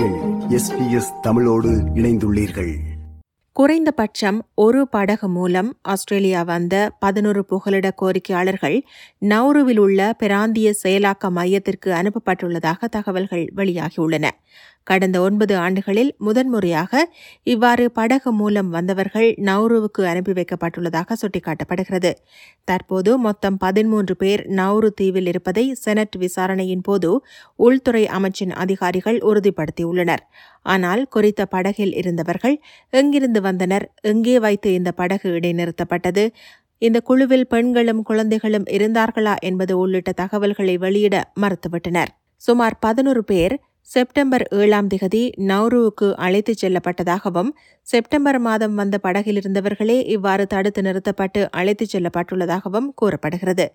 SBS தமிழோடு இணைந்துள்ளீர்கள். குறைந்தபட்சம் ஒரு படகு மூலம் ஆஸ்திரேலியா வந்த பதினொரு புகலிட கோரிக்கையாளர்கள் நௌருவில் உள்ள பிராந்திய செயலாக்க மையத்திற்கு அனுப்பப்பட்டுள்ளதாக தகவல்கள் வெளியாகியுள்ளன. கடந்த ஒன்பது ஆண்டுகளில் முதன்முறையாக இவ்வாறு படகு மூலம் வந்தவர்கள் நௌருவுக்கு அனுப்பி வைக்கப்பட்டுள்ளதாக சுட்டிக்காட்டப்படுகிறது. தற்போது மொத்தம் பதிமூன்று பேர் நௌரு தீவில் இருப்பதை செனட் விசாரணையின் போது உள்துறை அமைச்சின் அதிகாரிகள் உறுதிப்படுத்தியுள்ளனர். ஆனால் குறித்த படகில் இருந்தவர்கள் எங்கிருந்து வந்தனர் எங்கே வைத்து இந்த படகு இடைநிறுத்தப்பட்டது இந்த குழுவில் பெண்களும் குழந்தைகளும் இருந்தார்களா என்பது உள்ளிட்ட தகவல்களை வெளியிட மறுத்துவிட்டனர். சுமார் பதினொரு பேர் செப்டம்பர் ஏழாம் திகதி நௌருவுக்கு அழைத்துச் செல்லப்பட்டதாகவும் செப்டம்பர் மாதம் வந்த படகிலிருந்தவர்களே இவ்வாறு தடுத்து நிறுத்தப்பட்டு அழைத்துச் செல்லப்பட்டுள்ளதாகவும் கூறப்படுகிறது.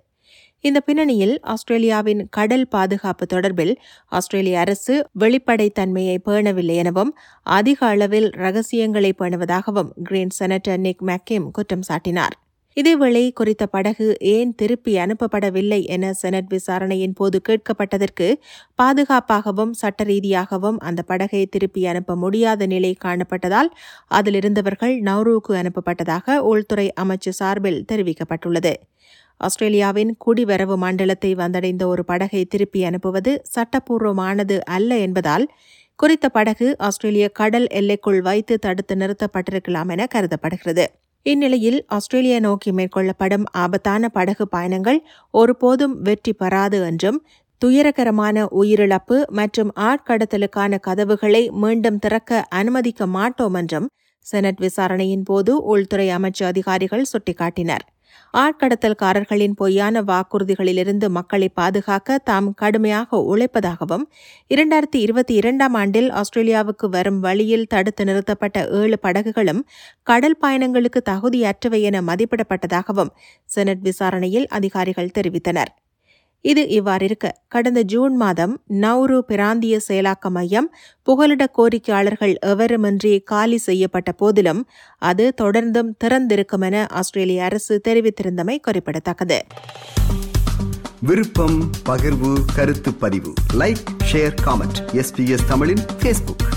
இந்த பின்னணியில் ஆஸ்திரேலியாவின் கடல் பாதுகாப்பு தொடர்பில் ஆஸ்திரேலிய அரசு வெளிப்படைத்தன்மையை பேணவில்லை எனவும் அதிக அளவில் ரகசியங்களை பேணுவதாகவும் கிரீன் செனட்டர் நிக் மெக்கிம் குற்றம் சாட்டினார். இதேவேளை குறித்த படகு ஏன் திருப்பி அனுப்பப்படவில்லை என செனட் விசாரணையின் போது கேட்கப்பட்டதற்கு பாதுகாப்பாகவும் சட்ட ரீதியாகவும் அந்த படகை திருப்பி அனுப்ப முடியாத நிலை காணப்பட்டதால் அதில் இருந்தவர்கள் அனுப்பப்பட்டதாக உள்துறை அமைச்சு சார்பில் தெரிவிக்கப்பட்டுள்ளது. ஆஸ்திரேலியாவின் குடிவரவு மண்டலத்தை வந்தடைந்த ஒரு படகை திருப்பி அனுப்புவது சட்டப்பூர்வமானது அல்ல என்பதால் குறித்த படகு ஆஸ்திரேலிய கடல் எல்லைக்குள் வைத்து தடுத்து நிறுத்தப்பட்டிருக்கலாம் என கருதப்படுகிறது. இந்நிலையில் ஆஸ்திரேலியா நோக்கி மேற்கொள்ளப்படும் ஆபத்தான படகு பயணங்கள் ஒருபோதும் வெற்றி பெறாது என்றும் துயரகரமான உயிரிழப்பு மற்றும் ஆட்கடத்தலுக்கான கதவுகளை மீண்டும் திறக்க அனுமதிக்க மாட்டோம் என்றும் செனட் விசாரணையின் போது உள்துறை அமைச்சு அதிகாரிகள் சுட்டிக்காட்டினர். ஆட்கடத்தல்காரர்களின் பொய்யான வாக்குறுதிகளிலிருந்து மக்களை பாதுகாக்க தாம் கடுமையாக உழைப்பதாகவும் இரண்டாயிரத்தி இருபத்தி இரண்டாம் ஆண்டில் ஆஸ்திரேலியாவுக்கு வரும் வழியில் தடுத்து நிறுத்தப்பட்ட ஏழு படகுகளும் கடல் பயணங்களுக்கு தகுதியற்றவை என மதிப்பிடப்பட்டதாகவும் செனட் விசாரணையில் அதிகாரிகள் தெரிவித்தனர். இது இவ்வாறிருக்க. கடந்த ஜூன் மாதம் நவ்ரு பிராந்திய செயலாக்க மையம் புகலிட கோரிக்கையாளர்கள் எவருமின்றி காலி செய்யப்பட்ட போதிலும் அது தொடர்ந்தும் திறந்திருக்கும் என ஆஸ்திரேலிய அரசு தெரிவித்திருந்தமை குறிப்பிடத்தக்கது. விருப்பம் பகிர்வு கருத்து பதிவு. லைக் ஷேர் காமெண்ட் எஸ்பிஎஸ் தமிழின் ஃபேஸ்புக்